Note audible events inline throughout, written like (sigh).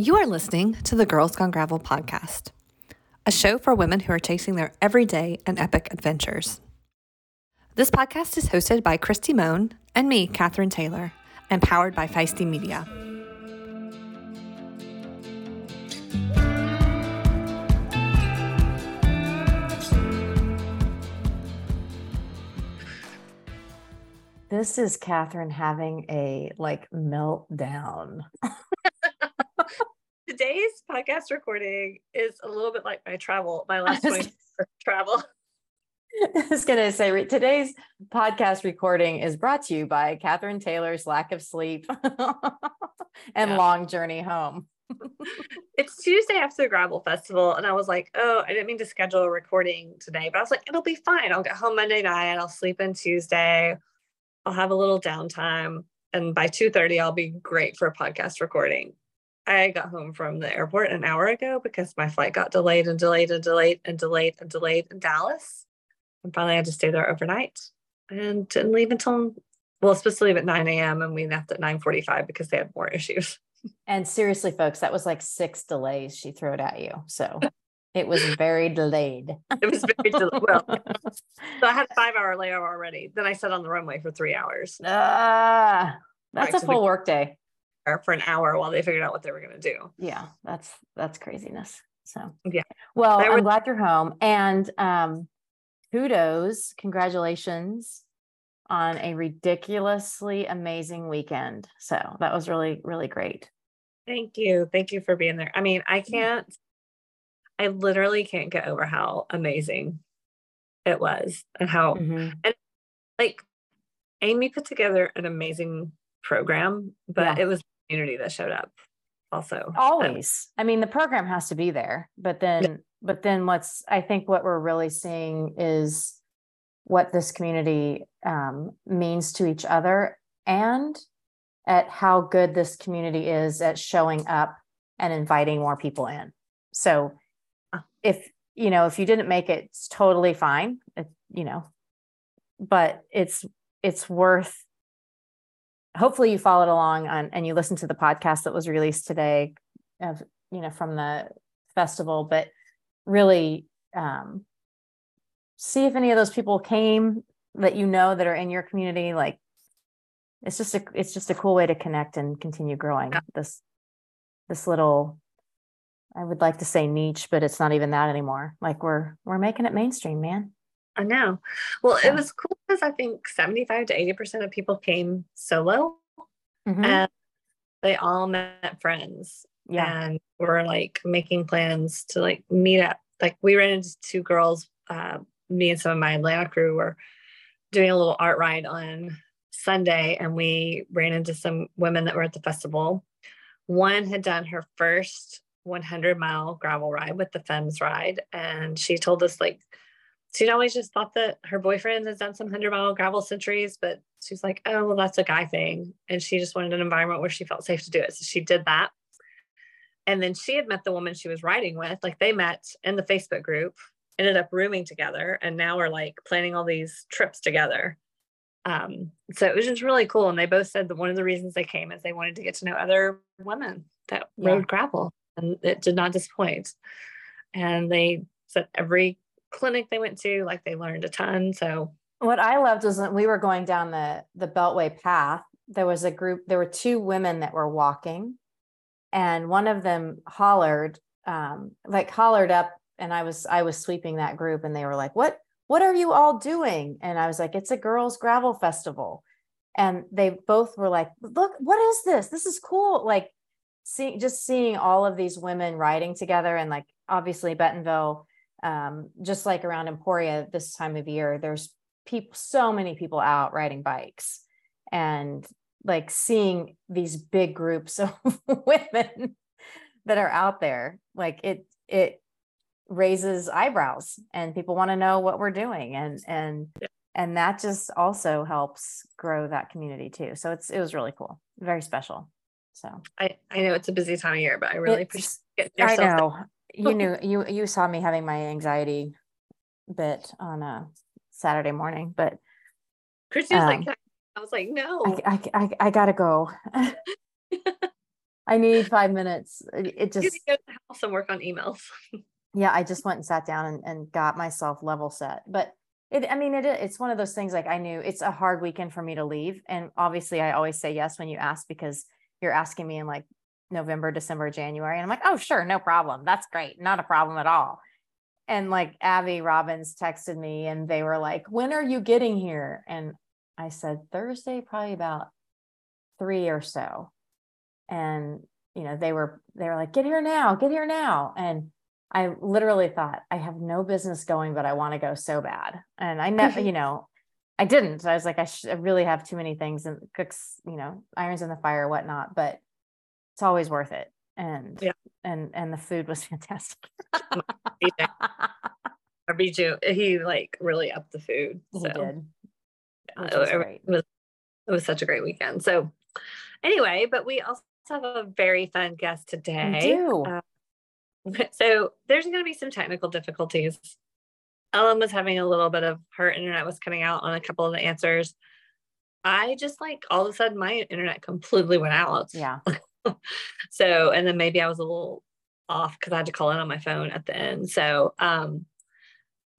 You are listening to the Girls Gone Gravel podcast, a show for women who are chasing their everyday and epic adventures. This podcast is hosted by Kristi Mohn and me, Katherine Taylor, and powered by Feisty Media. This is Catherine having a like meltdown. (laughs) Today's podcast recording is a little bit like my travel, my (laughs) last 20 travel. (laughs) I was going to say today's podcast recording is brought to you by Catherine Taylor's lack of sleep (laughs) and Yeah. long journey home. It's Tuesday after the Gravel Festival, and I was like, oh, I didn't mean to schedule a recording today, but I was like, it'll be fine. I'll get home Monday night. I'll sleep in Tuesday. I'll have a little downtime, and by two thirty, I'll be great for a podcast recording. I got home from the airport an hour ago because my flight got delayed and delayed and delayed and delayed and delayed in Dallas, and finally I had to stay there overnight and didn't leave until well, supposed to leave at nine a.m. and we left at nine forty-five because they had more (laughs) issues. And seriously, folks, that was like six delays she threw it at you. So it was very delayed. It was very (laughs) well. So I had a five hour layover already. Then I sat on the runway for three hours Ah, that's Right, a full work day. Or for an hour while they figured out what they were going to do. Yeah, that's that's craziness. So Yeah. Well, I'm glad you're home. And um kudos, congratulations on a ridiculously amazing weekend. So that was really, really great. Thank you. Thank you for being there. I mean, I can't, I literally can't get over how amazing it was and how, Mhm. like, Amy put together an amazing program, but Yeah. it was community that showed up also. Always. I mean, the program has to be there, but then but then what's I think what we're really seeing is what this community um, means to each other and at how good this community is at showing up and inviting more people in. So Ah. if you know if you didn't make it, it's totally fine. It, you know, but it's it's worth hopefully you followed along on and you listened to the podcast that was released today of you know from the festival but really um see if any of those people came that you know that are in your community like it's just a it's just a cool way to connect and continue growing this this little i would like to say niche but it's not even that anymore. Like we're we're making it mainstream man I know. Well, Yeah. it was cool because I think 75 to 80% of people came solo Mhm. and they all met friends. yeah and we're like making plans to like meet up. Like we ran into two girls, uh, me and some of my Atlanta crew were doing a little art ride on Sunday, and we ran into some women that were at the festival. One had done her first 100 mile gravel ride with the Femmes ride, and she told us like she'd always just thought that her boyfriend has done some 100 mile gravel centuries, but she's like, oh, well, that's a guy thing. And she just wanted an environment where she felt safe to do it. So she did that. And then she had met the woman she was riding with. Like they met in the Facebook group, ended up rooming together, and now we're like planning all these trips together. Um, so it was just really cool. And they both said that one of the reasons they came is they wanted to get to know other women that Yeah. rode gravel, and it did not disappoint. And they said every clinic they went to, like they learned a ton. So what I loved was when we were going down the the Beltway path. There was a group. There were two women that were walking, and one of them hollered, um, like hollered up, and I was I was sweeping that group, and they were like, "What? What are you all doing?" And I was like, "It's a girls' gravel festival," and they both were like, "Look, what is this? This is cool!" Like, seeing just seeing all of these women riding together, and like obviously Bentonville um, just like around Emporia this time of year, there's people, so many people out riding bikes and like seeing these big groups of (laughs) women that are out there, like it, it raises eyebrows and people want to know what we're doing. And, and, and that just also helps grow that community too. So it's, it was really cool. Very special. So I, I know it's a busy time of year, but I really appreciate I yourself. know you knew you you saw me having my anxiety bit on a Saturday morning, but Kristi was Um, like, I-" was like, no. I I I, I gotta go. I need five minutes. It, it You just, can go to the house and work on emails. (laughs) yeah, I just went and sat down and, and got myself level set. But it, I mean, it, it's one of those things like I knew it's a hard weekend for me to leave. And obviously, I always say yes when you ask because you're asking me in like November, December, January. And I'm like, oh, sure, no problem. That's great. Not a problem at all. And like Abby Robbins texted me and they were like, when are you getting here? And I said, Thursday, probably about three or so. And, you know, they were, they were like, get here now, get here now. And I literally thought, I have no business going, but I want to go so bad. And I never, you (laughs) know, I didn't. I was like, I, sh- I really have too many things and cooks, you know, irons in the fire, whatnot, but it's always worth it. And, Yeah. and, and the food was (laughs) fantastic. Or Bijou, he like really upped the food. he so, did. which it, was it was it was such a great weekend. So anyway, but we also have a very fun guest We today. do. Uh, (laughs) So there's going to be some technical difficulties. Ellen was having a little bit of her internet was cutting out on a couple of the answers. I just like all of a sudden my internet completely went out. yeah. (laughs) (laughs) So, and then maybe I was a little off because I had to call in on my phone at the end. So, um,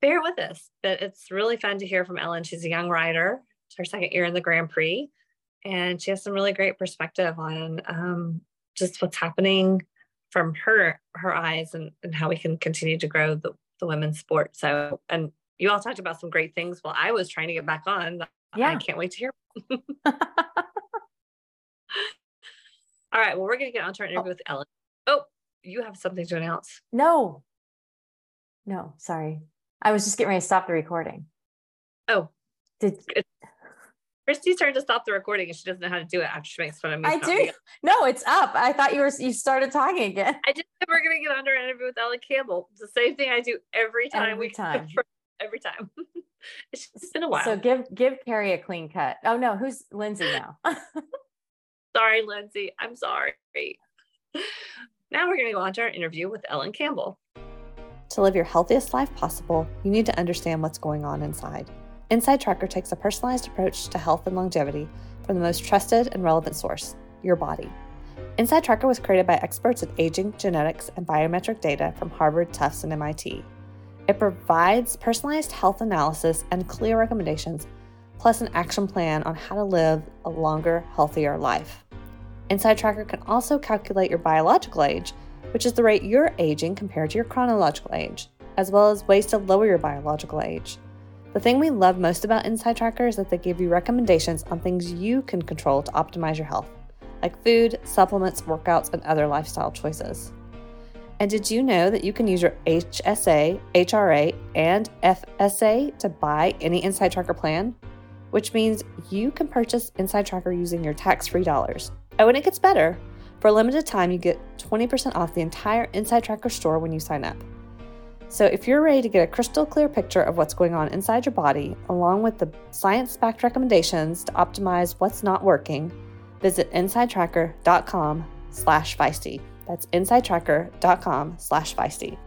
bear with us, but it's really fun to hear from Ellen. She's a young rider. It's her second year in the Grand Prix, and she has some really great perspective on um, just what's happening from her her eyes and, and how we can continue to grow the, the women's sport. So, and you all talked about some great things while I was trying to get back on. Yeah. I can't wait to hear. (laughs) All right. Well, we're going to get on to our interview oh. with Ellen. Oh, you have something to announce. no. No, sorry. I was just getting ready to stop the recording. Oh, Did Kristi's trying to stop the recording and she doesn't know how to do it after she makes fun of me. I do? No, it's up. I thought you were you started talking again. I just said we're going to get on to our interview with Ellen Campbell. It's the same thing I do every time Every we (laughs) time. every time. (laughs) it's been a while. So give give Carrie a clean cut. Oh no, who's Lindsay now? (laughs) sorry, Lindsay. I'm sorry. (laughs) Now we're going to to our interview with Ellen Campbell. To live your healthiest life possible, you need to understand what's going on inside. Inside Tracker takes a personalized approach to health and longevity from the most trusted and relevant source, your body. Inside Tracker was created by experts in aging, genetics, and biometric data from Harvard, Tufts, and MIT. It provides personalized health analysis and clear recommendations, plus an action plan on how to live a longer, healthier life. Inside Tracker can also calculate your biological age, which is the rate you're aging compared to your chronological age, as well as ways to lower your biological age. The thing we love most about Inside Tracker is that they give you recommendations on things you can control to optimize your health, like food, supplements, workouts, and other lifestyle choices. And did you know that you can use your HSA, HRA, and FSA to buy any Inside Tracker plan? Which means you can purchase Inside Tracker using your tax free dollars. Oh, and it gets better. For a limited time, you get 20% off the entire Inside Tracker store when you sign up. So, if you're ready to get a crystal clear picture of what's going on inside your body, along with the science backed recommendations to optimize what's not working, visit insidetracker.com slash feisty. That's insidetracker.com slash feisty.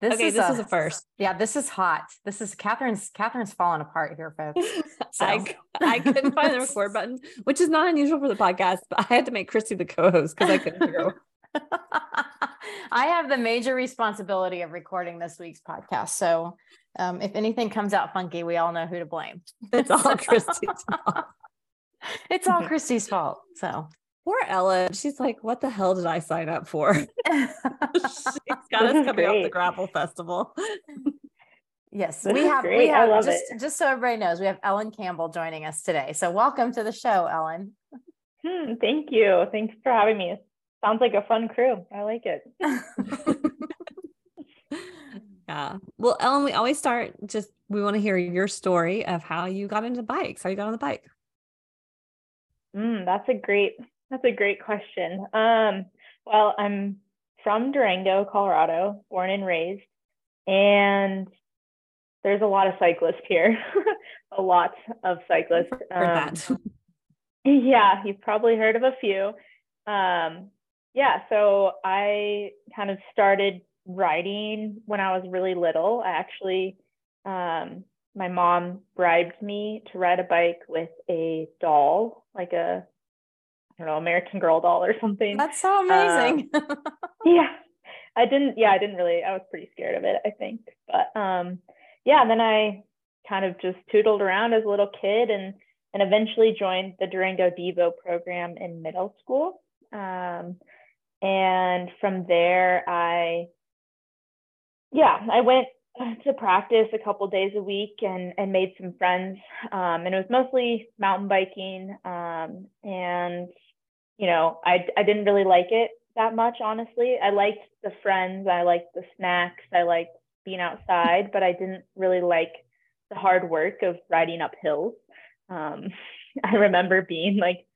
This okay, is this a, is a first. yeah, this is hot. This is Catherine's Catherine's falling apart here, folks. So- I, I couldn't find the record button, which is not unusual for the podcast, but I had to make Kristi the co host because I couldn't out. (laughs) I have the major responsibility of recording this week's podcast. So um, if anything comes out funky, we all know who to blame. It's all (laughs) Kristi's fault. It's all Kristi's fault. So Poor Ellen. She's like, what the hell did I sign up for? (laughs) (laughs) She's got us is coming off the great. Gravel Festival. (laughs) yes, This we have we great. I have just it. just so everybody knows, we have Ellen Campbell joining us today. So welcome to the show, Ellen. Hmm, thank you. Thanks for having me. Sounds like a fun crew. I like it. Yeah. Well, Ellen, we always start just, we want to hear your story of how you got into bikes, how you got on the bike. Mm, that's a great that's a great question. Um, well, I'm from Durango, Colorado, born and raised, and there's a lot of cyclists here. (laughs) a lot of cyclists. Heard Um, that. Yeah, you've probably heard of a few. Um, yeah, so I kind of started riding when I was really little. I actually um, my mom bribed me to ride a bike with a doll, like a I don't know, American Girl doll or something. That's so amazing. Um, (laughs) yeah. I didn't yeah, I didn't really I was pretty scared of it, I think. But um yeah, and then I kind of just tootled around as a little kid and and eventually joined the Durango Devo program in middle school. Um, and from there, I, yeah, I went to practice a couple days a week and and made some friends. Um, and it was mostly mountain biking. Um, and you know, I I didn't really like it that much, honestly. I liked the friends, I liked the snacks, I liked being outside, but I didn't really like the hard work of riding up hills. Um, (laughs) I remember being like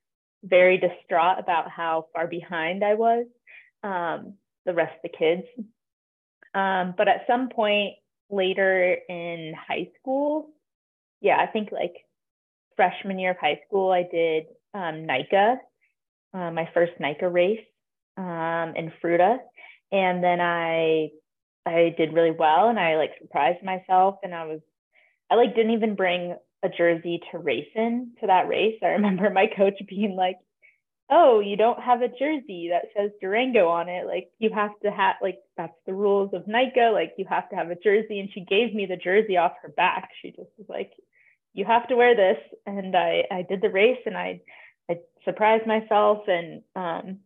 very distraught about how far behind I was um, the rest of the kids. Um, but at some point later in high school, yeah, I think like freshman year of high school, I did um, NICA, uh, my first NICA race um, in Fruita, And then I I did really well and I like surprised myself and I was I like didn't even bring a jersey to race in to that race. I (laughs) remember my coach being like, "Oh, you don't have a jersey that says Durango on it. Like you have to have like that's the rules of NICA. Like you have to have a jersey." And she gave me the jersey off her back. She just was like, "You have to wear this." And I I did the race and I I surprised myself and um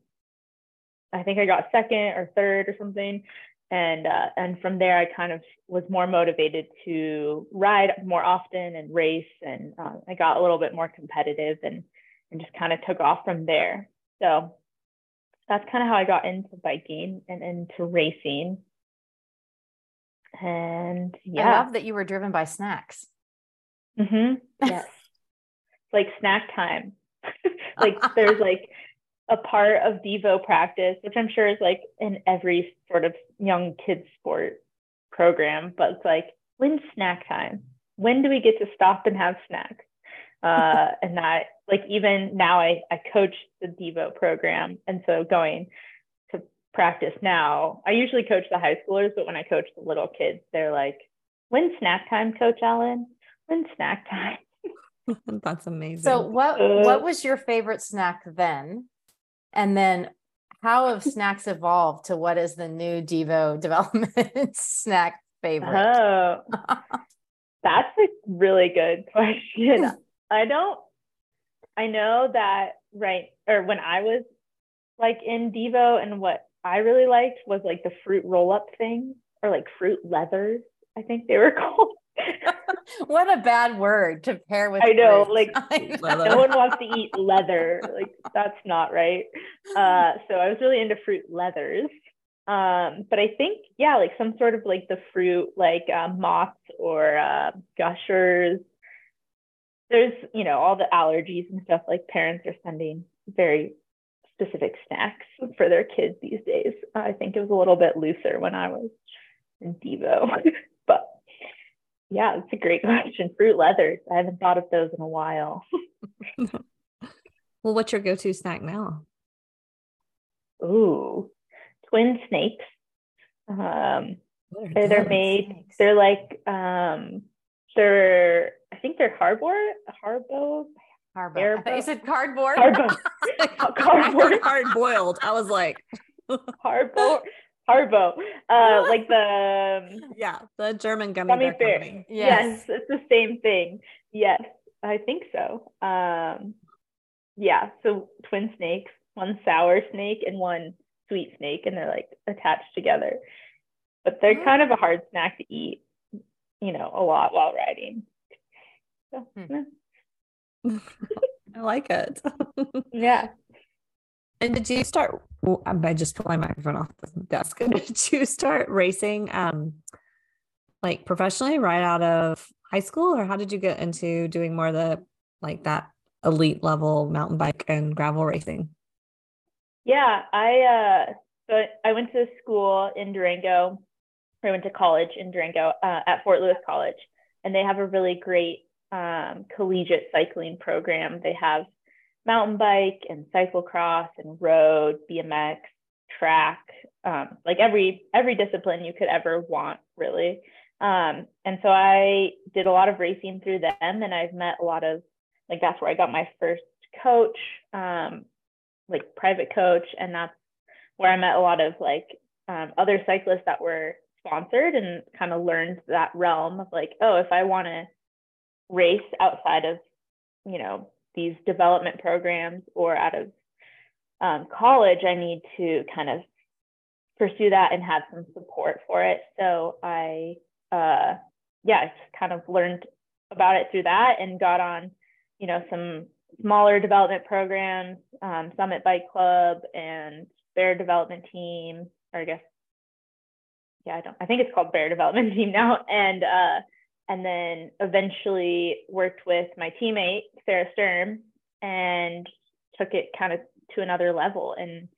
I think I got second or third or something. And uh, and from there I kind of was more motivated to ride more often and race and uh, I got a little bit more competitive and and just kind of took off from there. So that's kind of how I got into biking and into racing. And yeah. I love that you were driven by snacks. Mm-hmm. (laughs) yes. Like snack time (laughs) like there's like a part of Devo practice, which I'm sure is like in every sort of young kids sport program, but it's like, when's snack time? When do we get to stop and have snacks? Uh, (laughs) and that, like, even now I, I coach the Devo program. And so going to practice now, I usually coach the high schoolers, but when I coach the little kids, they're like, when's snack time, Coach Ellen? When's snack time? (laughs) That's amazing. So what uh, what was your favorite snack then? And then how have (laughs) snacks evolved to what is the new Devo (laughs) development snack favorite? Oh, that's a really good question. I don't, I know that, right, or when I was like in Devo and what I really liked was like the fruit roll up thing or like fruit leathers, I think they were called. (laughs) what a bad word to pair with. I know, fruit. like (laughs) no one wants to eat leather. Like that's not right. Uh, so I was really into fruit leathers. Um, but I think yeah, like some sort of like the fruit, like uh, moths or uh, gushers. There's you know all the allergies and stuff. Like parents are sending very specific snacks for their kids these days. I think it was a little bit looser when I was in Devo, (laughs) but yeah, it's a great (laughs) question. Fruit leathers. I haven't thought of those in a while. (laughs) well, what's your go-to snack now? Ooh, twin snakes. Um, they're, they're made. Snakes? They're like um, they're. I think they're hardboard. Haribo. Haribo. I thought you said cardboard. Haribo. (laughs) cardboard. Hard boiled. I was like. Haribo. Haribo, uh, like the yeah, the German gummy, gummy bear, Company. Yes. yes, it's the same thing. Yes, I think so. Um, yeah, so twin snakes, one sour snake and one sweet snake, and they're like attached together. But they're kind of a hard snack to eat, you know, a lot while riding. So, hmm. yeah. (laughs) I like it. (laughs) yeah. And did you start? I just put my microphone off the desk. (laughs) to start racing, um, like professionally, right out of high school, or how did you get into doing more of the like that elite level mountain bike and gravel racing? Yeah, I uh, so I went to school in Durango. I went to college in Durango uh, at Fort Lewis College, and they have a really great um, collegiate cycling program. They have mountain bike and cyclocross and road, BMX, track, um, like every every discipline you could ever want, really. Um, and so I did a lot of racing through them, and I've met a lot of like that's where I got my first coach, um, like private coach, and that's where I met a lot of like um, other cyclists that were sponsored and kind of learned that realm of like, oh, if I want to race outside of, you know, these development programs or out of um, college, I need to kind of pursue that and have some support for it. So I, uh, yeah, I kind of learned about it through that and got on, you know, some smaller development programs, um, Summit Bike Club and Bear Development Team, or I guess, yeah, I don't, I think it's called Bear Development (laughs) Team now. And, uh, and then eventually worked with my teammate, Sarah Sturm, and took it kind of to another level. And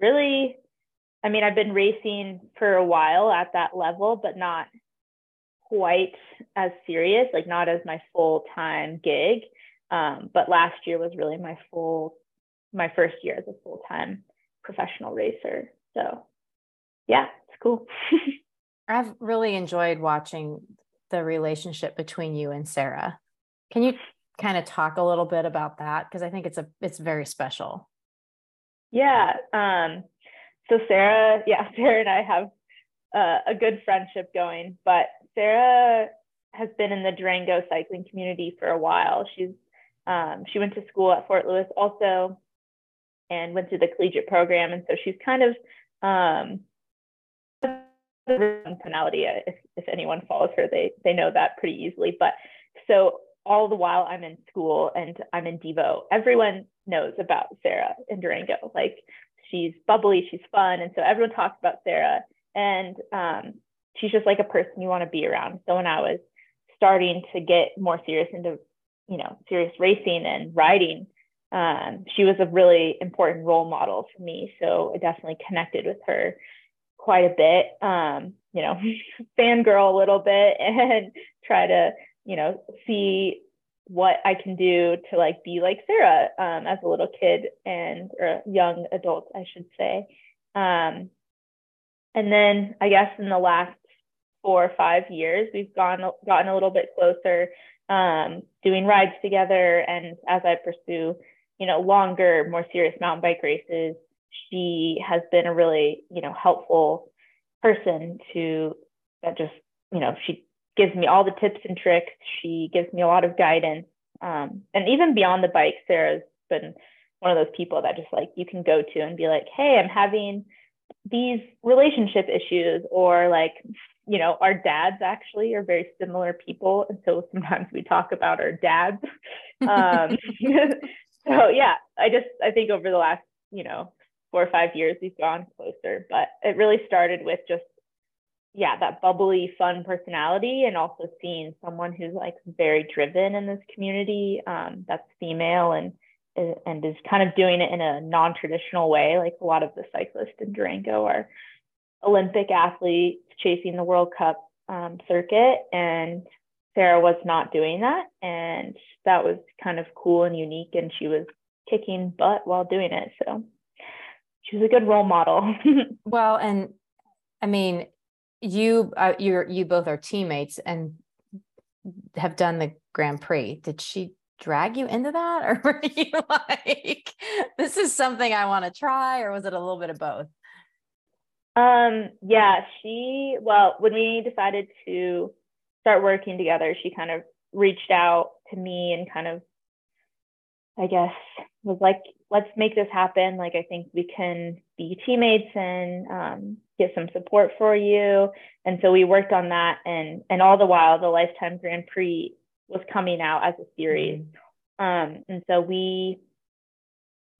really, I mean, I've been racing for a while at that level, but not quite as serious, like not as my full time gig. Um, but last year was really my full, my first year as a full time professional racer. So, yeah, it's cool. (laughs) I've really enjoyed watching the relationship between you and Sarah. Can you kind of talk a little bit about that because I think it's a it's very special. Yeah. Um, so Sarah, yeah, (laughs) Sarah and I have uh, a good friendship going, but Sarah has been in the Durango cycling community for a while. She's um, she went to school at Fort Lewis also, and went through the collegiate program, and so she's kind of um, personality. If, if anyone follows her, they they know that pretty easily. But so all the while I'm in school and I'm in Devo, everyone knows about Sarah in Durango. Like she's bubbly, she's fun, and so everyone talks about Sarah, and um, she's just like a person you want to be around. So when I was starting to get more serious into you know serious racing and riding um, she was a really important role model for me so i definitely connected with her quite a bit, um, you know, (laughs) fangirl a little bit (laughs) and try to, you know, see what I can do to like be like Sarah um, as a little kid and or young adult, I should say. Um, and then I guess in the last four or five years, we've gone gotten a little bit closer, um, doing rides together. And as I pursue, you know, longer, more serious mountain bike races, she has been a really, you know, helpful person to that just, you know, she gives me all the tips and tricks. She gives me a lot of guidance. Um, and even beyond the bike, Sarah's been one of those people that just like you can go to and be like, hey, I'm having these relationship issues, or like, you know, our dads actually are very similar people. And so sometimes we talk about our dads. (laughs) Um, (laughs) so yeah, I just I think over the last, you know, four or five years we've gone closer but it really started with just yeah that bubbly fun personality and also seeing someone who's like very driven in this community um, that's female and and is kind of doing it in a non-traditional way like a lot of the cyclists in durango are olympic athletes chasing the world cup um, circuit and sarah was not doing that and that was kind of cool and unique and she was kicking butt while doing it so she's a good role model. (laughs) well, and I mean, you uh, you you both are teammates and have done the Grand Prix. Did she drag you into that, (laughs) or were you like, this is something I want to try, or was it a little bit of both? Um, yeah, she well, when we decided to start working together, she kind of reached out to me and kind of I guess was like, let's make this happen. Like, I think we can be teammates and um, get some support for you. And so we worked on that. And, and all the while, the Lifetime Grand Prix was coming out as a series. Mm-hmm. Um, and so we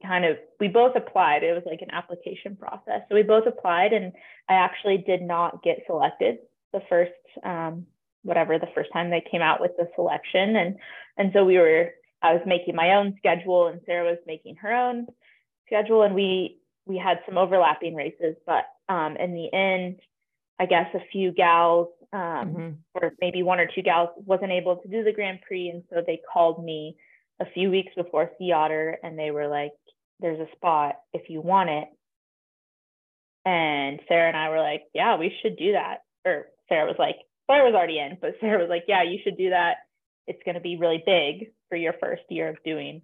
kind of, we both applied. It was like an application process. So we both applied, and I actually did not get selected the first, um, whatever, the first time they came out with the selection. And, and so we were I was making my own schedule and Sarah was making her own schedule and we we had some overlapping races but um, in the end I guess a few gals um, mm-hmm. or maybe one or two gals wasn't able to do the Grand Prix and so they called me a few weeks before Sea Otter and they were like there's a spot if you want it and Sarah and I were like yeah we should do that or Sarah was like Sarah was already in, but Sarah was like, yeah, you should do that. It's going to be really big for your first year of doing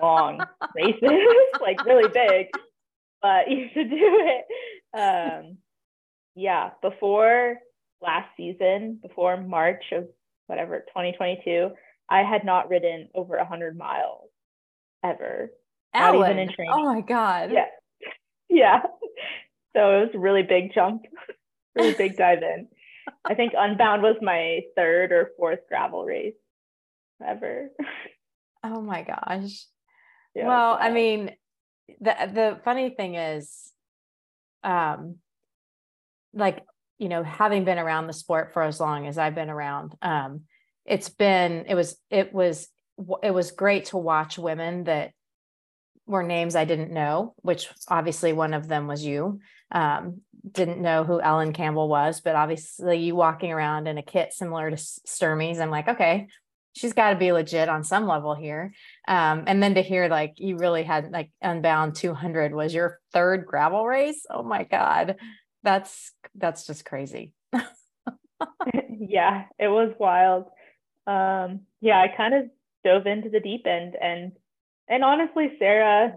long (laughs) races, (laughs) like really big, but you should do it. Um, yeah, before last season, before March of whatever 2022, I had not ridden over 100 miles ever. Ellen. Not even in training. Oh my God. Yeah. (laughs) Yeah. So it was a really big jump, really big dive in. I think Unbound was my third or fourth gravel race ever. (laughs) Oh my gosh. Yeah, well, I mean, the the funny thing is, um, like you know, having been around the sport for as long as I've been around, um, it's been it was it was it was great to watch women that were names I didn't know, which obviously one of them was you. Um, didn't know who Ellen Campbell was, but obviously you walking around in a kit similar to Sturmey's, I'm like, okay, she's got to be legit on some level here. Um, and then to hear like you really had like Unbound 200 was your third gravel race. Oh my God, that's that's just crazy. (laughs) yeah, it was wild. Um, yeah, I kind of dove into the deep end and and honestly, Sarah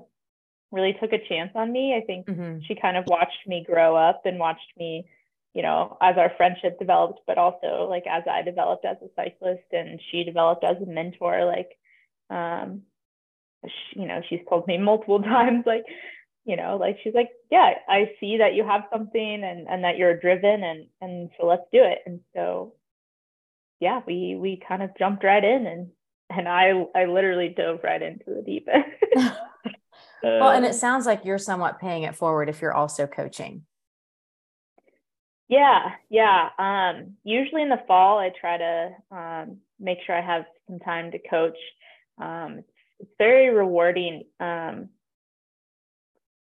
really took a chance on me. I think mm-hmm. she kind of watched me grow up and watched me, you know, as our friendship developed, but also like as I developed as a cyclist and she developed as a mentor. Like, um, she, you know, she's told me multiple (laughs) times, like, you know, like she's like, yeah, I see that you have something and and that you're driven and and so let's do it. And so, yeah, we we kind of jumped right in and and I I literally dove right into the deep end. (laughs) (laughs) well, and it sounds like you're somewhat paying it forward if you're also coaching. Yeah, yeah. Um, usually in the fall, I try to um, make sure I have some time to coach. Um, it's, it's very rewarding. Um,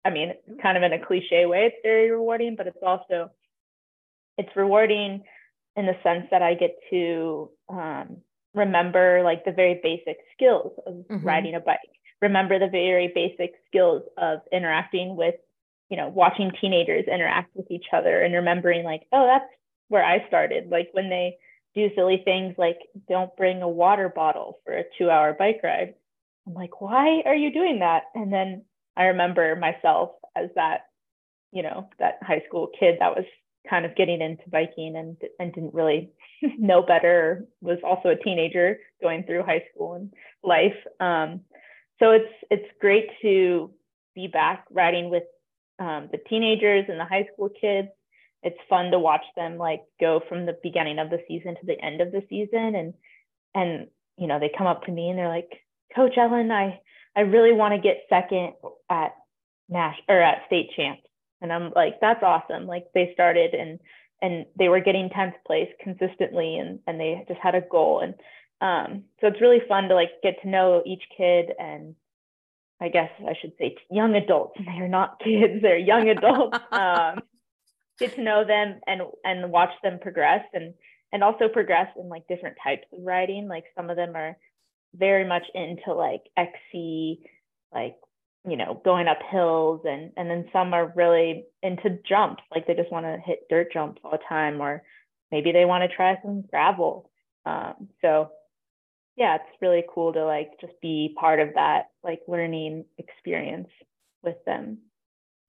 I mean, kind of in a cliche way, it's very rewarding, but it's also it's rewarding in the sense that I get to um, remember like the very basic skills of mm-hmm. riding a bike remember the very basic skills of interacting with you know watching teenagers interact with each other and remembering like oh that's where i started. Like when they do silly things like don't bring a water bottle for a two hour bike ride. I'm like why are you doing that? And then i remember myself as that you know that high school kid that was kind of getting into biking and and didn't really (laughs) know better was also a teenager going through high school and life. Um, so it's it's great to be back riding with um, the teenagers and the high school kids. It's fun to watch them like go from the beginning of the season to the end of the season. And and you know they come up to me and they're like coach ellen i i really want to get second at nash or at state champs and i'm like that's awesome. Like they started and and they were getting 10th place consistently and and they just had a goal. And um, so it's really fun to like get to know each kid and I guess I should say young adults. (laughs) They're not kids; they're young adults. (laughs) um, get to know them and and watch them progress and and also progress in like different types of riding. Like some of them are very much into like XC, like you know going up hills, and and then some are really into jumps. Like they just want to hit dirt jumps all the time, or maybe they want to try some gravel. Um, so yeah, it's really cool to like just be part of that like learning experience with them.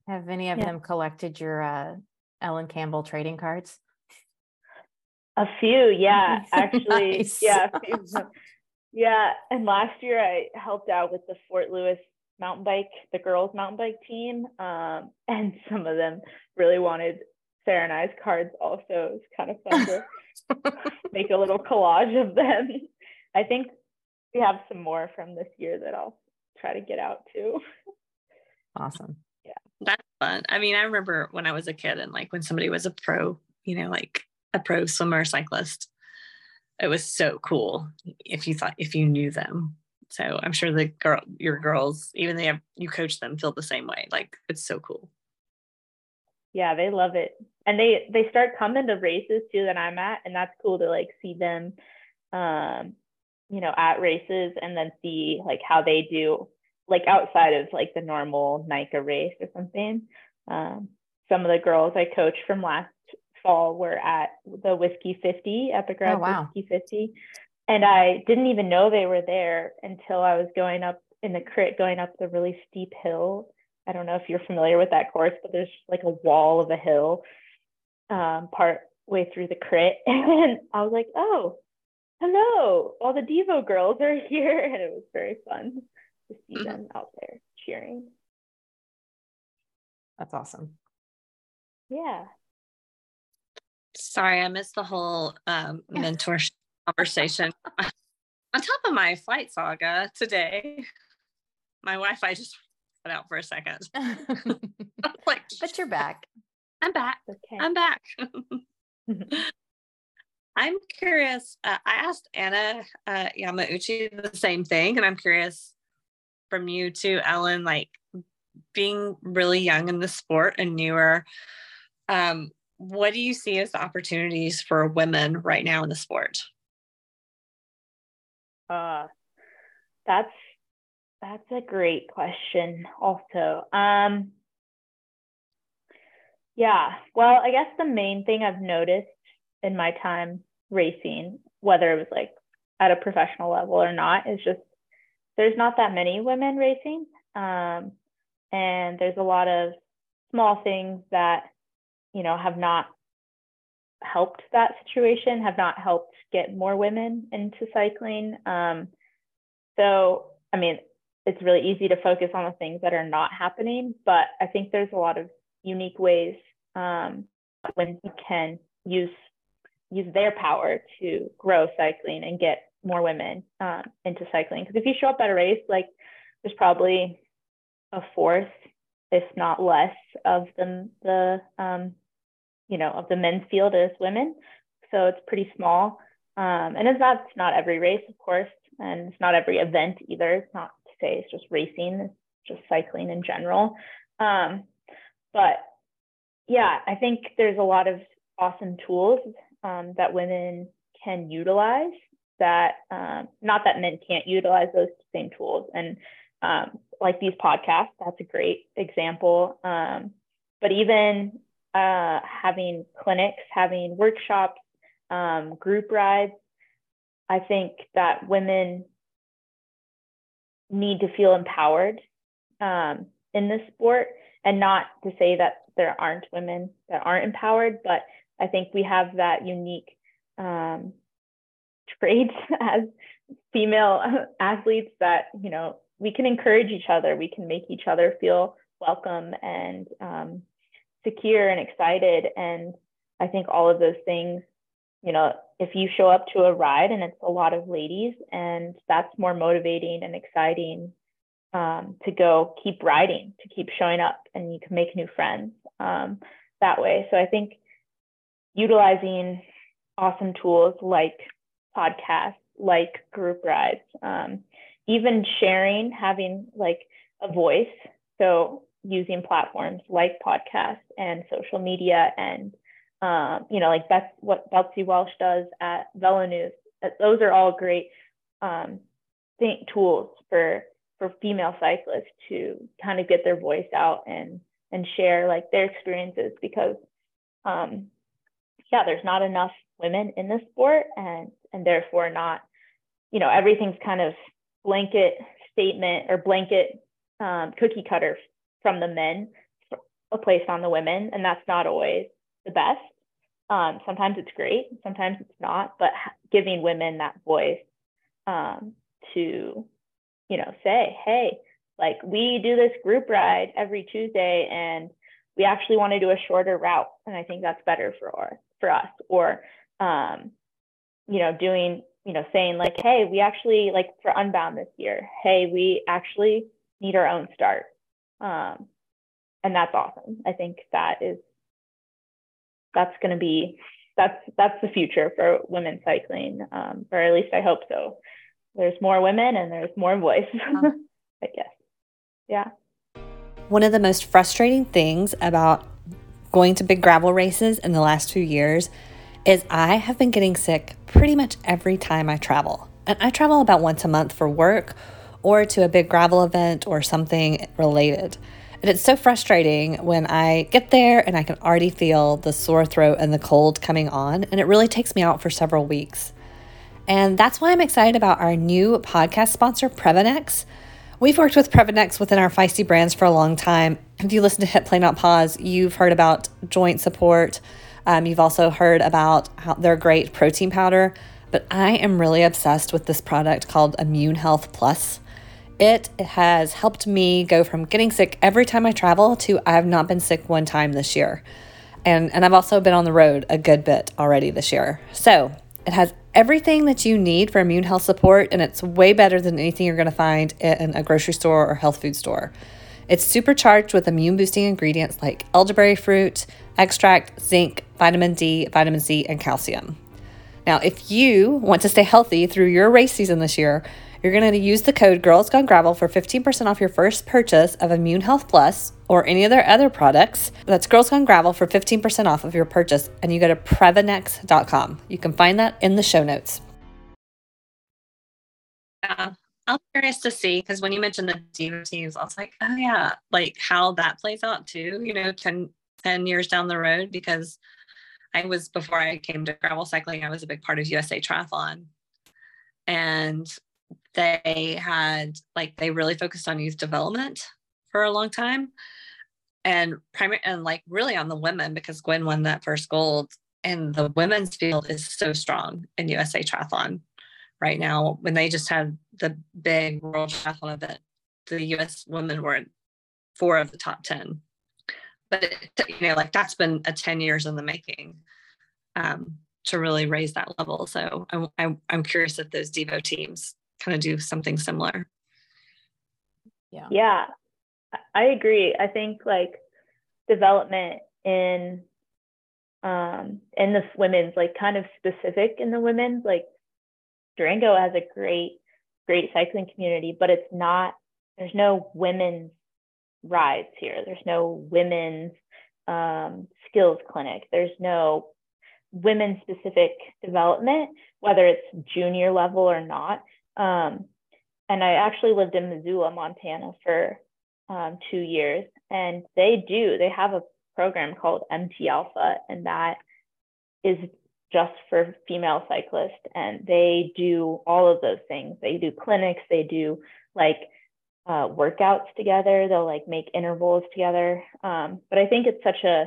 Have any of yeah. them collected your uh, Ellen Campbell trading cards? A few, yeah, (laughs) actually, nice. yeah, yeah. And last year I helped out with the Fort Lewis mountain bike, the girls mountain bike team, um, (laughs) and some of them really wanted Sarah and I's cards. Also, it was kind of fun to (laughs) make a little collage of them. I think we have some more from this year that I'll try to get out too. Awesome. Yeah. That's fun. I mean, I remember when I was a kid and like when somebody was a pro, you know, like a pro swimmer cyclist, it was so cool if you thought if you knew them. So I'm sure the girl your girls, even they have you coach them, feel the same way. Like it's so cool. Yeah, they love it. And they they start coming to races too that I'm at, and that's cool to like see them um you know, at races and then see like how they do like outside of like the normal NICA race or something. Um, some of the girls I coached from last fall were at the Whiskey 50, Epic Ride Oh, wow. Whiskey 50. And I didn't even know they were there until I was going up in the crit, going up the really steep hill. I don't know if you're familiar with that course, but there's like a wall of a hill um, part way through the crit. (laughs) And I was like, oh, hello, all the Devo girls are (laughs) here. And it was very fun to see Mhm. them out there cheering. That's awesome. Yeah. Sorry, I missed the whole um, (laughs) mentorship conversation. (laughs) On top of my flight saga today, my Wi-Fi just cut out for a second. Like, but you're back. I'm back. Okay. I'm back. I'm curious. Uh, I asked Anna uh, Yamauchi the same thing, and I'm curious from you too, Ellen. Like being really young in the sport and newer, um, what do you see as the opportunities for women right now in the sport? Uh, that's that's a great question. Also, um, yeah. Well, I guess the main thing I've noticed in my time racing, whether it was like at a professional level or not, is just there's not that many women racing, um, and there's a lot of small things that you know have not helped that situation, have not helped get more women into cycling. Um, so, I mean, it's really easy to focus on the things that are not happening, but I think there's a lot of unique ways um, you can use use their power to grow cycling and get more women um, into cycling. Because if you show up at a race, like there's probably a fourth, if not less, of the the um, you know of the men's field as women. So it's pretty small. Um, and it's not, it's not every race, of course, and it's not every event either. It's not to say it's just racing, it's just cycling in general. Um, but yeah, I think there's a lot of awesome tools um, that women can utilize that um, not that men can't utilize those same tools. And um, like these podcasts that's a great example. Um, but even uh, having clinics having workshops um, group rides i think that women need to feel empowered um, in this sport. And not to say that there aren't women that aren't empowered but i think we have that unique um, traits (laughs) as female athletes that you know we can encourage each other. We can make each other feel welcome and um, secure and excited. And i think all of those things you know if you show up to a ride and it's a lot of ladies and that's more motivating and exciting um, to go keep riding to keep showing up and you can make new friends um, that way. So i think utilizing awesome tools like podcasts, like group rides, um, even sharing, having like a voice. So using platforms like podcasts and social media and um, you know like that's what Betsy Welch does at Velo News. Those are all great um, think tools for for female cyclists to kind of get their voice out and and share like their experiences because um, yeah, there's not enough women in the sport and and therefore not, you know, everything's kind of blanket statement or blanket um, cookie cutter from the men a place on the women and that's not always the best. Um, sometimes it's great sometimes it's not but giving women that voice um, to you know say hey like we do this group ride every tuesday and we actually want to do a shorter route and i think that's better for our, for us or um, you know doing you know saying like hey we actually like for unbound this year hey we actually need our own start. Um, and that's awesome. I think that is that's going to be that's that's the future for women cycling um, or at least i hope so. There's more women and there's more voice (laughs) i guess. Yeah. One of the most frustrating things about going to big gravel races in the last few years is I have been getting sick pretty much every time I travel. And I travel about once a month for work or to a big gravel event or something related. And it's so frustrating when I get there and I can already feel the sore throat and the cold coming on, and it really takes me out for several weeks. And that's why I'm excited about our new podcast sponsor, Previnex. We've worked with Previnex within our Feisty brands for a long time. If you listen to Hit Play Not Pause, you've heard about joint support. Um, you've also heard about how their great protein powder. But I am really obsessed with this product called Immune Health Plus. It has helped me go from getting sick every time I travel to I have not been sick one time this year. And, and I've also been on the road a good bit already this year. So it has everything that you need for immune health support, and it's way better than anything you're going to find in a grocery store or health food store. It's supercharged with immune boosting ingredients like elderberry fruit, extract, zinc, vitamin D, vitamin C, and calcium. Now, if you want to stay healthy through your race season this year, you're going to use the code Girls Gone Gravel for 15% off your first purchase of Immune Health Plus or any of their other products. That's Girls Gone Gravel for 15% off of your purchase, and you go to Previnex.com. You can find that in the show notes. Yeah, I'm curious to see because when you mentioned the DEVO teams, I was like, oh yeah, like how that plays out too. You know, 10, 10 years down the road because I was before I came to gravel cycling, I was a big part of USA Triathlon. And they had like they really focused on youth development for a long time and primary and like really on the women because Gwen won that first gold and the women's field is so strong in USA triathlon right now when they just had the big world triathlon event the US women were four of the top 10 but it, you know like that's been a 10 years in the making um, to really raise that level so I'm, I'm, I'm curious if those devo teams kind of do something similar. Yeah. Yeah. I agree. I think like development in um in the women's like kind of specific in the women's like Durango has a great great cycling community, but it's not there's no women's rides here. There's no women's um, skills clinic. There's no women specific development, whether it's junior level or not. Um, and I actually lived in Missoula, Montana for um, two years. And they do, they have a program called MT Alpha, and that is just for female cyclists. And they do all of those things. They do clinics, they do like uh, workouts together, they'll like make intervals together. Um, but I think it's such a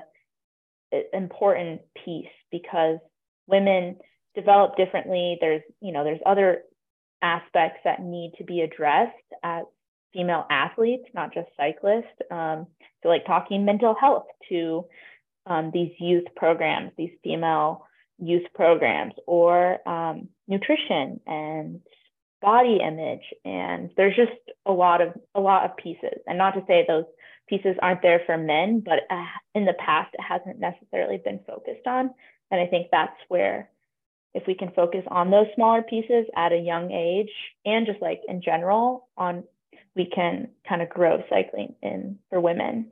important piece because women develop differently. There's, you know, there's other aspects that need to be addressed as female athletes, not just cyclists. Um, so, like talking mental health to um, these youth programs, these female youth programs, or um, nutrition and body image. And there's just a lot of a lot of pieces. And not to say those pieces aren't there for men, but uh, in the past it hasn't necessarily been focused on. And I think that's where if we can focus on those smaller pieces at a young age and just like in general on we can kind of grow cycling in for women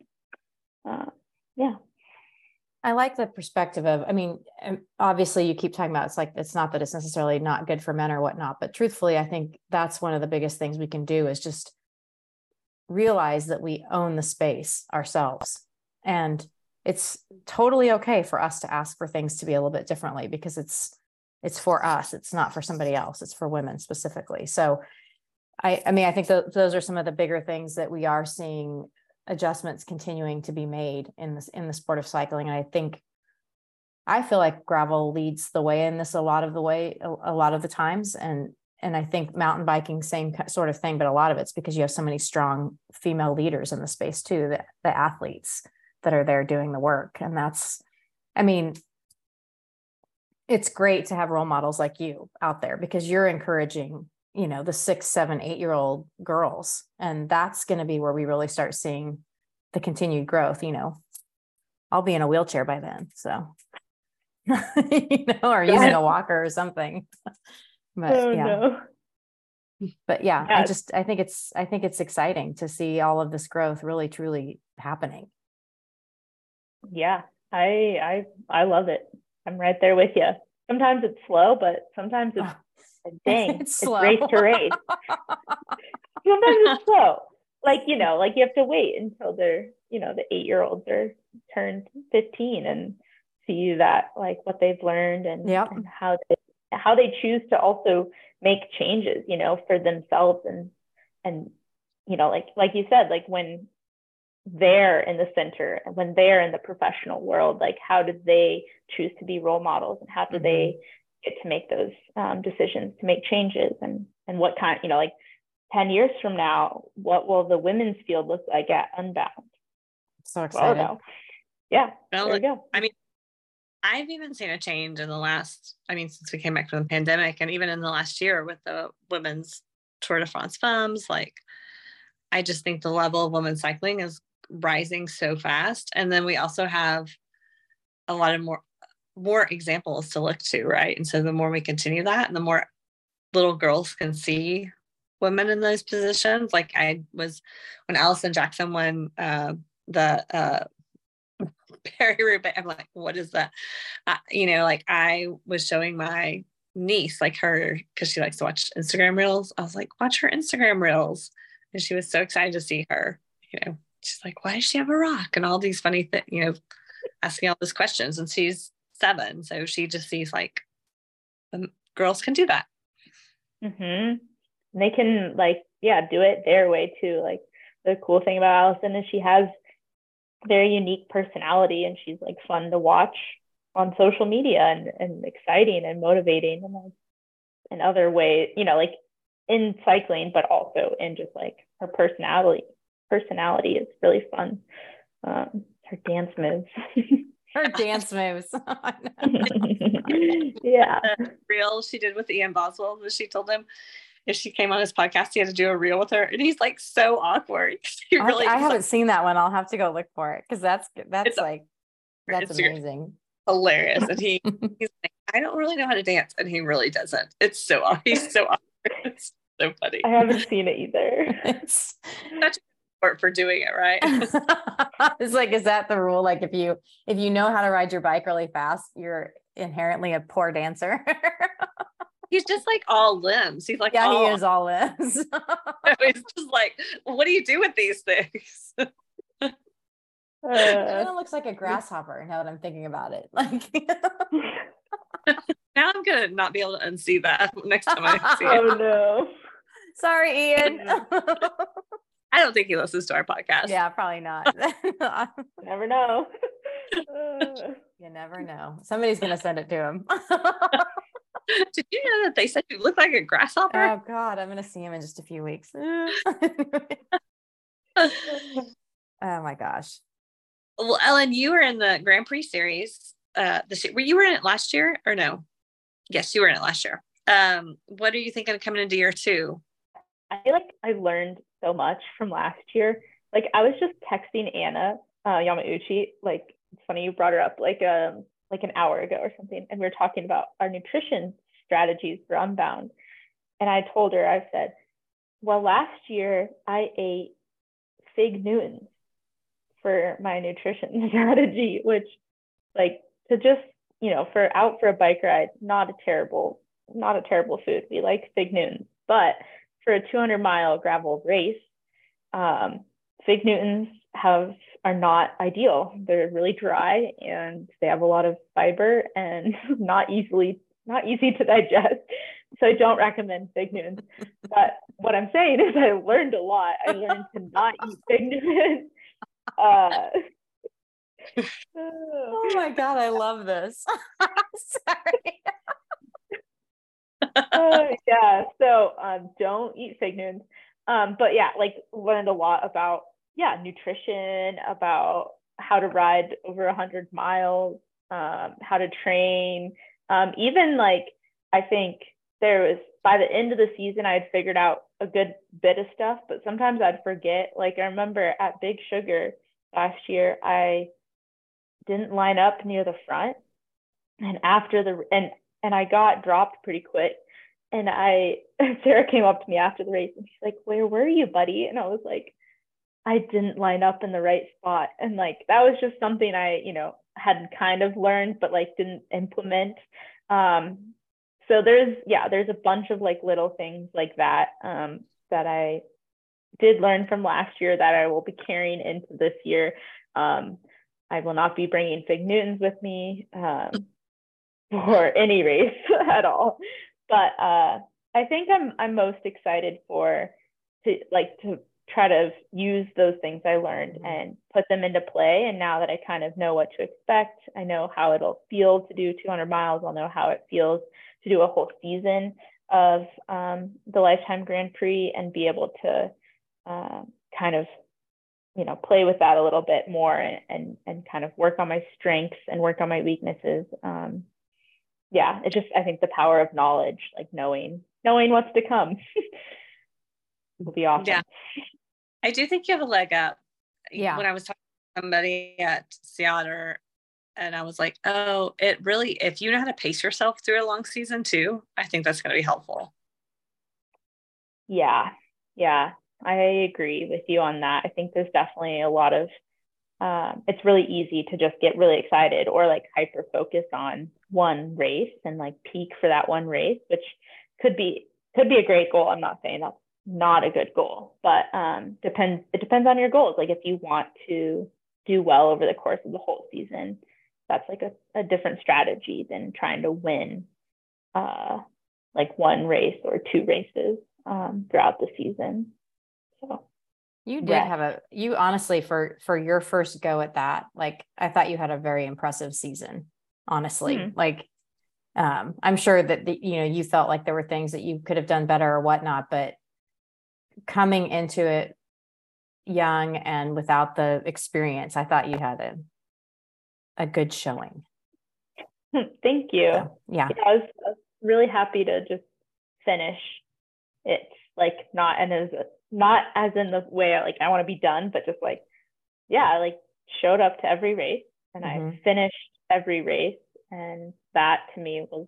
uh, yeah i like the perspective of i mean obviously you keep talking about it's like it's not that it's necessarily not good for men or whatnot but truthfully i think that's one of the biggest things we can do is just realize that we own the space ourselves. And it's totally okay for us to ask for things to be a little bit differently because it's it's for us. It's not for somebody else. It's for women specifically. So i i mean i think th- those are some of the bigger things that we are seeing adjustments continuing to be made in this in the sport of cycling. And i think i feel like gravel leads the way in this a lot of the way a, a lot of the times. And and i think mountain biking same sort of thing but a lot of it's because you have so many strong female leaders in the space too the, the athletes that are there doing the work. And that's i mean it's great to have role models like you out there because you're encouraging you know the six seven eight year old girls. And that's going to be where we really start seeing the continued growth you know. I'll be in a wheelchair by then so. (laughs) You know or using a walker or something. (laughs) But oh, yeah. no. but yeah, yeah i just i think it's i think it's exciting to see all of this growth really truly happening. Yeah i i i love it. I'm right there with you. Sometimes it's slow, but sometimes it's ah. Oh, (laughs) dang, it's, it's race to race. (laughs) sometimes it's slow. like you know like you have to wait until they're you know the eight year olds are turned 15 and see that like what they've learned and, Yep. and how they, how they choose to also make changes you know for themselves and and you know like like you said like when they're in the center and when they're in the professional world like how do they choose to be role models and how do they mm-hmm. Get to make those um, decisions to make changes and and what kind you know like 10 years from now what will the women's field look like at unbound So well excited. no yeah Well, there we go I've even seen a change in the last, I mean, since we came back from the pandemic and even in the last year with the women's Tour de France femmes, like I just think the level of women's cycling is rising so fast. And then we also have a lot of more more examples to look to, right? And so the more we continue that and the more little girls can see women in those positions. Like I was when Alison Jackson won uh, the uh, (laughs) Paris-Roubaix, I'm like, what is that? Uh, you know, like I was showing my niece, like her, because she likes to watch Instagram reels. I was like, watch her Instagram reels. And she was so excited to see her. You know, she's like, why does she have a rock? And all these funny things, you know, asking all these questions. And she's seven. So she just sees like, um, girls can do that. hmm they can like yeah do it their way too like the cool thing about alison is she has very unique personality and she's like fun to watch on social media and, and exciting and motivating and like in other ways you know like in cycling but also in just like her personality personality is really fun um her dance moves (laughs) Her dance moves. (laughs) (laughs) yeah The reel she did with Ian Boswell, that she told him if she came on his podcast, he had to do a reel with her. And he's like so awkward. (laughs) He I- really I he's, haven't like, seen that one. I'll have to go look for it because that's that's like that's Instagram. amazing. hilarious. And he he's like, I don't really know how to dance. And he really doesn't. It's so aw- he's so awkward. It's so funny. i haven't seen it either It's For, for doing it, right? (laughs) (laughs) it's like, is that the rule? Like if you if you know how to ride your bike really fast, you're inherently a poor dancer. (laughs) he's just like all limbs. He's like, yeah, all, he is all limbs. He's just like, what do you do with these things? It Uh, kind of looks like a grasshopper now that I'm thinking about it. Like now I'm gonna not be able to unsee that next time I see it. oh no sorry, Ian. I don't think he listens to our podcast. yeah, probably not. (laughs) never know (laughs) you never know. Somebody's gonna send it to him. (laughs) Did you know that they said you look like a grasshopper? oh God, I'm gonna see him in just a few weeks. oh my gosh. well, Ellen, you were in the Grand Prix series. Uh, this year. Were you were in it last year or no? Yes, you were in it last year. Um, what are you thinking of coming into year two? I feel like I learned so much (laughs) from last year. Like I was just texting Anna uh, Yamauchi. Like it's funny you brought her up like um like an hour ago or something, and we were talking about our nutrition strategies for Unbound. And I told her, I said, well, last year I ate fig Newtons for my nutrition (laughs) strategy, which like to just you know for out for a bike ride, not a terrible not a terrible food. We like fig Newtons, but for a 200 mile gravel race, um, fig Newtons have are not ideal. They're really dry and they have a lot of fiber and (laughs) not easily not easy to digest. So I don't recommend fig Newtons. But what I'm saying is I learned a lot. I learned to not eat fig Newtons. Uh, (laughs) Oh my God, I love this. (laughs) Sorry. Uh, (laughs) yeah. So um, don't eat fig Newtons. Um, but yeah, like learned a lot about yeah nutrition, about how to ride over a hundred miles, um, how to train. Um, even like I think there was by the end of the season, I had figured out a good bit of stuff, but sometimes I'd forget. Like I remember at Big Sugar last year, I didn't line up near the front, and after the and and I got dropped pretty quick. And I, (laughs) Sarah came up to me after the race and she's like, Where were you, buddy? And I was like, I didn't line up in the right spot. And like, that was just something I, you know, had kind of learned, but like didn't implement. Um, so there's, yeah, there's a bunch of like little things like that um, that I did learn from last year that I will be carrying into this year. Um, I will not be bringing Fig Newtons with me um, for any race (laughs) at all. But uh, I think I'm I'm most excited for to like to try to use those things I learned mm-hmm. and put them into play. And now that I kind of know what to expect, I know how it'll feel to do 200 miles. I'll know how it feels to do a whole season of um, the Lifetime Grand Prix and be able to uh, kind of you know play with that a little bit more and, and and kind of work on my strengths and work on my weaknesses um yeah it just i think the power of knowledge like knowing knowing what's to come (laughs) will be awesome. Yeah. I do think you have a leg up. Yeah. When i was talking to somebody at Sea Otter and i was like oh it really if you know how to pace yourself through a long season too i think that's going to be helpful. Yeah yeah I agree with you on that. I think there's definitely a lot of um, it's really easy to just get really excited or like hyper focus on one race and like peak for that one race, which could be could be a great goal. I'm not saying that's not a good goal, but um, depends. It depends on your goals. Like if you want to do well over the course of the whole season, that's like a, a different strategy than trying to win uh, like one race or two races um, throughout the season. So you did have a you honestly for for your first go at that, like I thought you had a very impressive season, honestly. Mm-hmm. Like um, I'm sure that the, you know you felt like there were things that you could have done better or whatnot, but coming into it young and without the experience, I thought you had a a good showing. (laughs) Thank you. So, yeah. yeah I, was, I was really happy to just finish it, like not and as not as in the way like I want to be done, but just like, yeah, I like showed up to every race and mm-hmm. I finished every race. And that to me was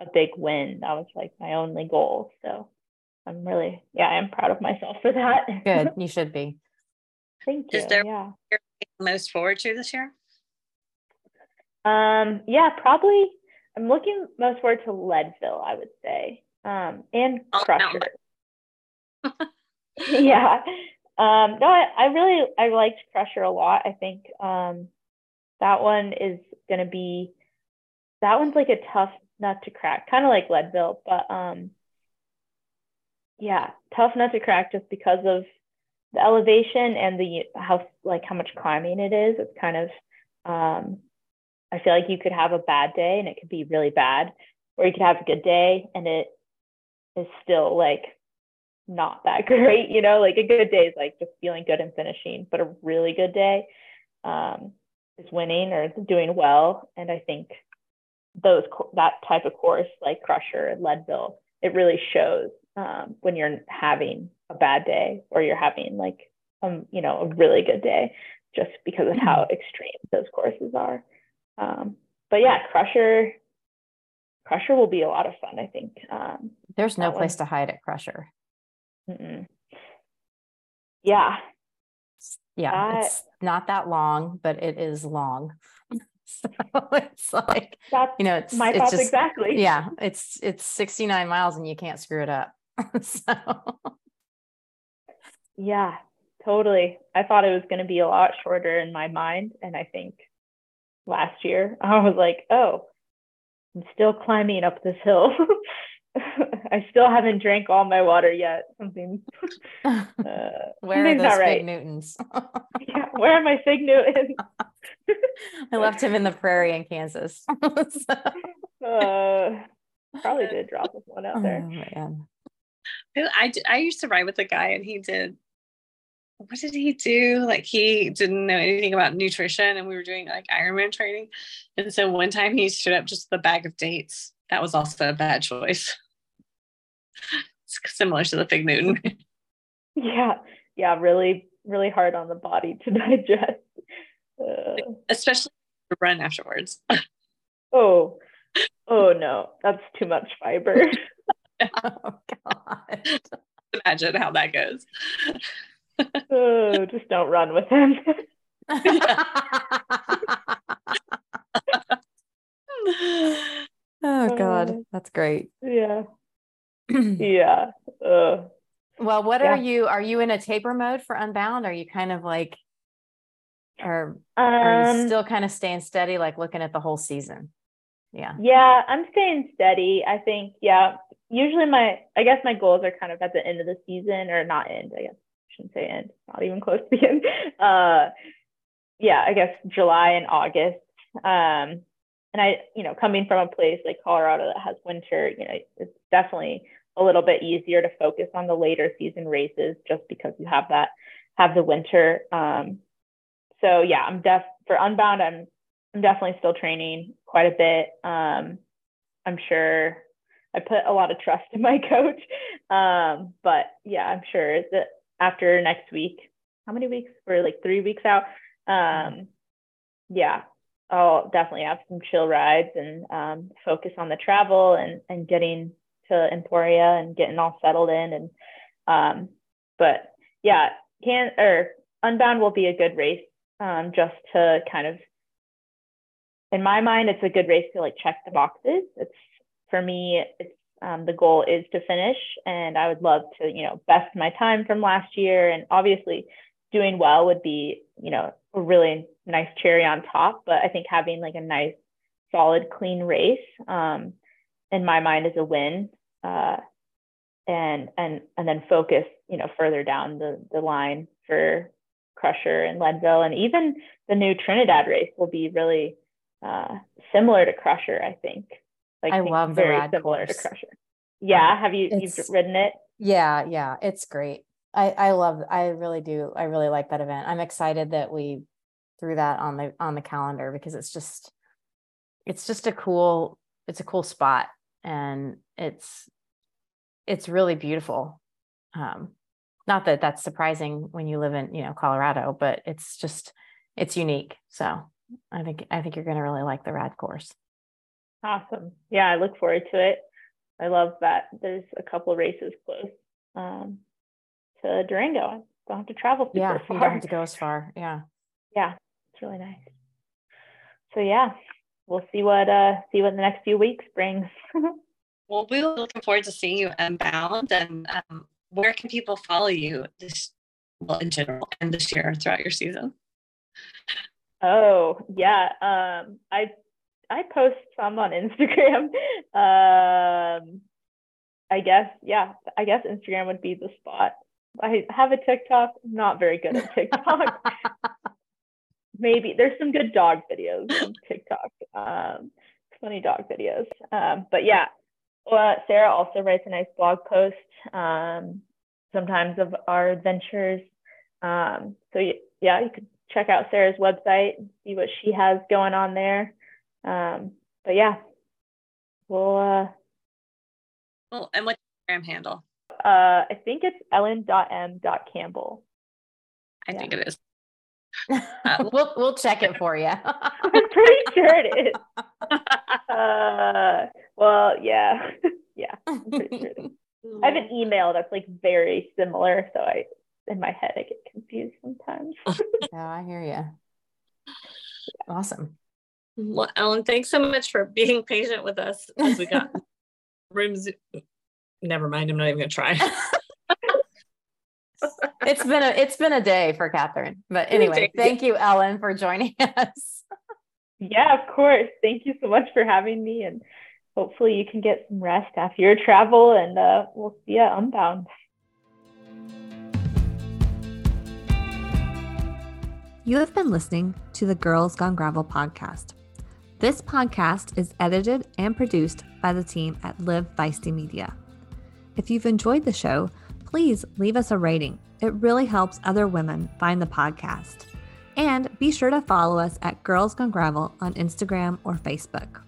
a big win. That was like my only goal. So I'm really, yeah, I'm proud of myself for that. Good. (laughs) You should be. Thank you. Is there yeah. most forward to this year? Um, yeah, probably. I'm looking most forward to Leadville, I would say, um, and oh, Crusher. (laughs) yeah. Um, no, I, I really I liked Crusher a lot. I think um, that one is gonna be that one's like a tough nut to crack, kind of like Leadville, but um, yeah, tough nut to crack just because of the elevation and the how like how much climbing it is. It's kind of um, I feel like you could have a bad day and it could be really bad, or you could have a good day and it is still like not that (laughs) great, you know, like a good day is like just feeling good and finishing, but a really good day um, is winning or doing well. And I think those that type of course like Crusher and Leadville, it really shows um, when you're having a bad day or you're having like um, you know, a really good day just because of how mm-hmm. extreme those courses are. Um, but yeah, Crusher, Crusher will be a lot of fun, I think. Um, There's no place one. to hide at Crusher. Mm-mm. Yeah. Yeah. it's not that long, but it is long. (laughs) so it's like, you know, it's my it's thoughts just, exactly. Yeah. It's, it's 69 miles and you can't screw it up. (laughs) so. Yeah, totally. I thought it was going to be a lot shorter in my mind. And I think last year (laughs) I was like, oh, I'm still climbing up this hill. (laughs) I still haven't drank all my water yet. Something. (laughs) Uh, where are those fig right. Newtons? (laughs) yeah, where are my fig Newtons? I left him in the prairie in Kansas. so. uh, probably did drop one out there. Oh, I I used to ride with a guy, and he did. What did he do? Like he didn't know anything about nutrition, and we were doing like Ironman training. And so one time he stood up just with a bag of dates. That was also a bad choice it's similar to the fig Newton. (laughs) yeah, yeah, really, really hard on the body to (laughs) digest. Uh, Especially to run afterwards. (laughs) oh, oh no, that's too much fiber. oh God. Imagine how that goes. oh, just don't run with him. oh God, that's great. Yeah. (clears throat) yeah. Uh, well, what Yeah. are you? Are you in a taper mode for Unbound? Are you kind of like, or are Um, you still kind of staying steady, like looking at the whole season? Yeah. Yeah, I'm staying steady. I think, yeah, usually my, I guess my goals are kind of at the end of the season or not end, I guess. I shouldn't say end, not even close to the end. (laughs) Uh, yeah, I guess July and August. Um, and I, you know, coming from a place like Colorado that has winter, you know, it's definitely a little bit easier to focus on the later season races just because you have that, have the winter. Um, so yeah, I'm def for Unbound, I'm I'm definitely still training quite a bit. Um, I'm sure I put a lot of trust in my (laughs) coach. Um, but yeah, I'm sure that after next week, how many weeks? We're like three weeks out. Um, yeah, I'll definitely have some chill rides and um, focus on the travel and and getting to Emporia and getting all settled in. And um, but yeah, can or Unbound will be a good race um, just to kind of in my mind, it's a good race to like check the boxes. It's for me, it's um, the goal is to finish, and I would love to, you know, best my time from last year. And obviously, doing well would be, you know, a really nice cherry on top. But I think having like a nice, solid, clean race, um, in my mind, is a win. Uh, and and and then focus, you know, further down the the line for Crusher and Leadville, and even the new Trinidad race will be really uh, similar to Crusher, I think. Like I think love the very similar course. to Crusher. Yeah, have you It's- you've ridden it? Yeah, yeah, it's great. I I love I really do. I really like that event. I'm excited that we threw that on the on the calendar because it's just it's just a cool it's a cool spot and it's it's really beautiful. Um not that that's surprising when you live in, you know, Colorado, but it's just it's unique. So, I think I think you're going to really like the rad course. Awesome. Yeah, I look forward to it. I love that there's a couple races close um, to Durango. I don't have to travel super Yeah, you far. don't have to go as far. Yeah. yeah, it's really nice. So yeah, we'll see what uh see what the next few weeks brings. (laughs) Well, we're looking forward to seeing you unbound. And um, where can people follow you this, well, in general, and this year throughout your season? Oh yeah. Um I I post some on (laughs) Instagram. Um I guess, yeah, I guess Instagram would be the spot. I have a TikTok, I'm not very good at (laughs) TikTok. Maybe there's some good dog videos on TikTok. Um funny dog videos. Um but yeah. Well, Sarah also writes a nice blog post um sometimes of our adventures. Um so yeah, you could check out Sarah's website and see what she has going on there. Um, but yeah, we'll, uh, Well, and what's your Instagram handle? uh, I think it's ellen.m.campbell. I Yeah. think it is. (laughs) we'll we'll check it for you. (laughs) I'm pretty sure it is. (laughs) Uh, well, yeah, yeah. I'm sure. I have an email that's like very similar, so I, in my head, I get confused sometimes. Yeah, I hear you. Awesome. Well, Ellen, thanks so much for being patient with us as we got rooms. Never mind. I'm not even going to try. It's been a it's been a day for Catherine. But anyway, thank you, Ellen, for joining (laughs) us. Yeah, of course. Thank you so much for having me, and hopefully you can get some rest after your travel, and uh, we'll see you at Unbound. You have been listening to the Girls Gone Gravel podcast. This podcast is edited and produced by the team at Live Feisty Media. If you've enjoyed the show, please leave us a rating. It really helps other women find the podcast. And be sure to follow us at Girls Gone Gravel on Instagram or Facebook.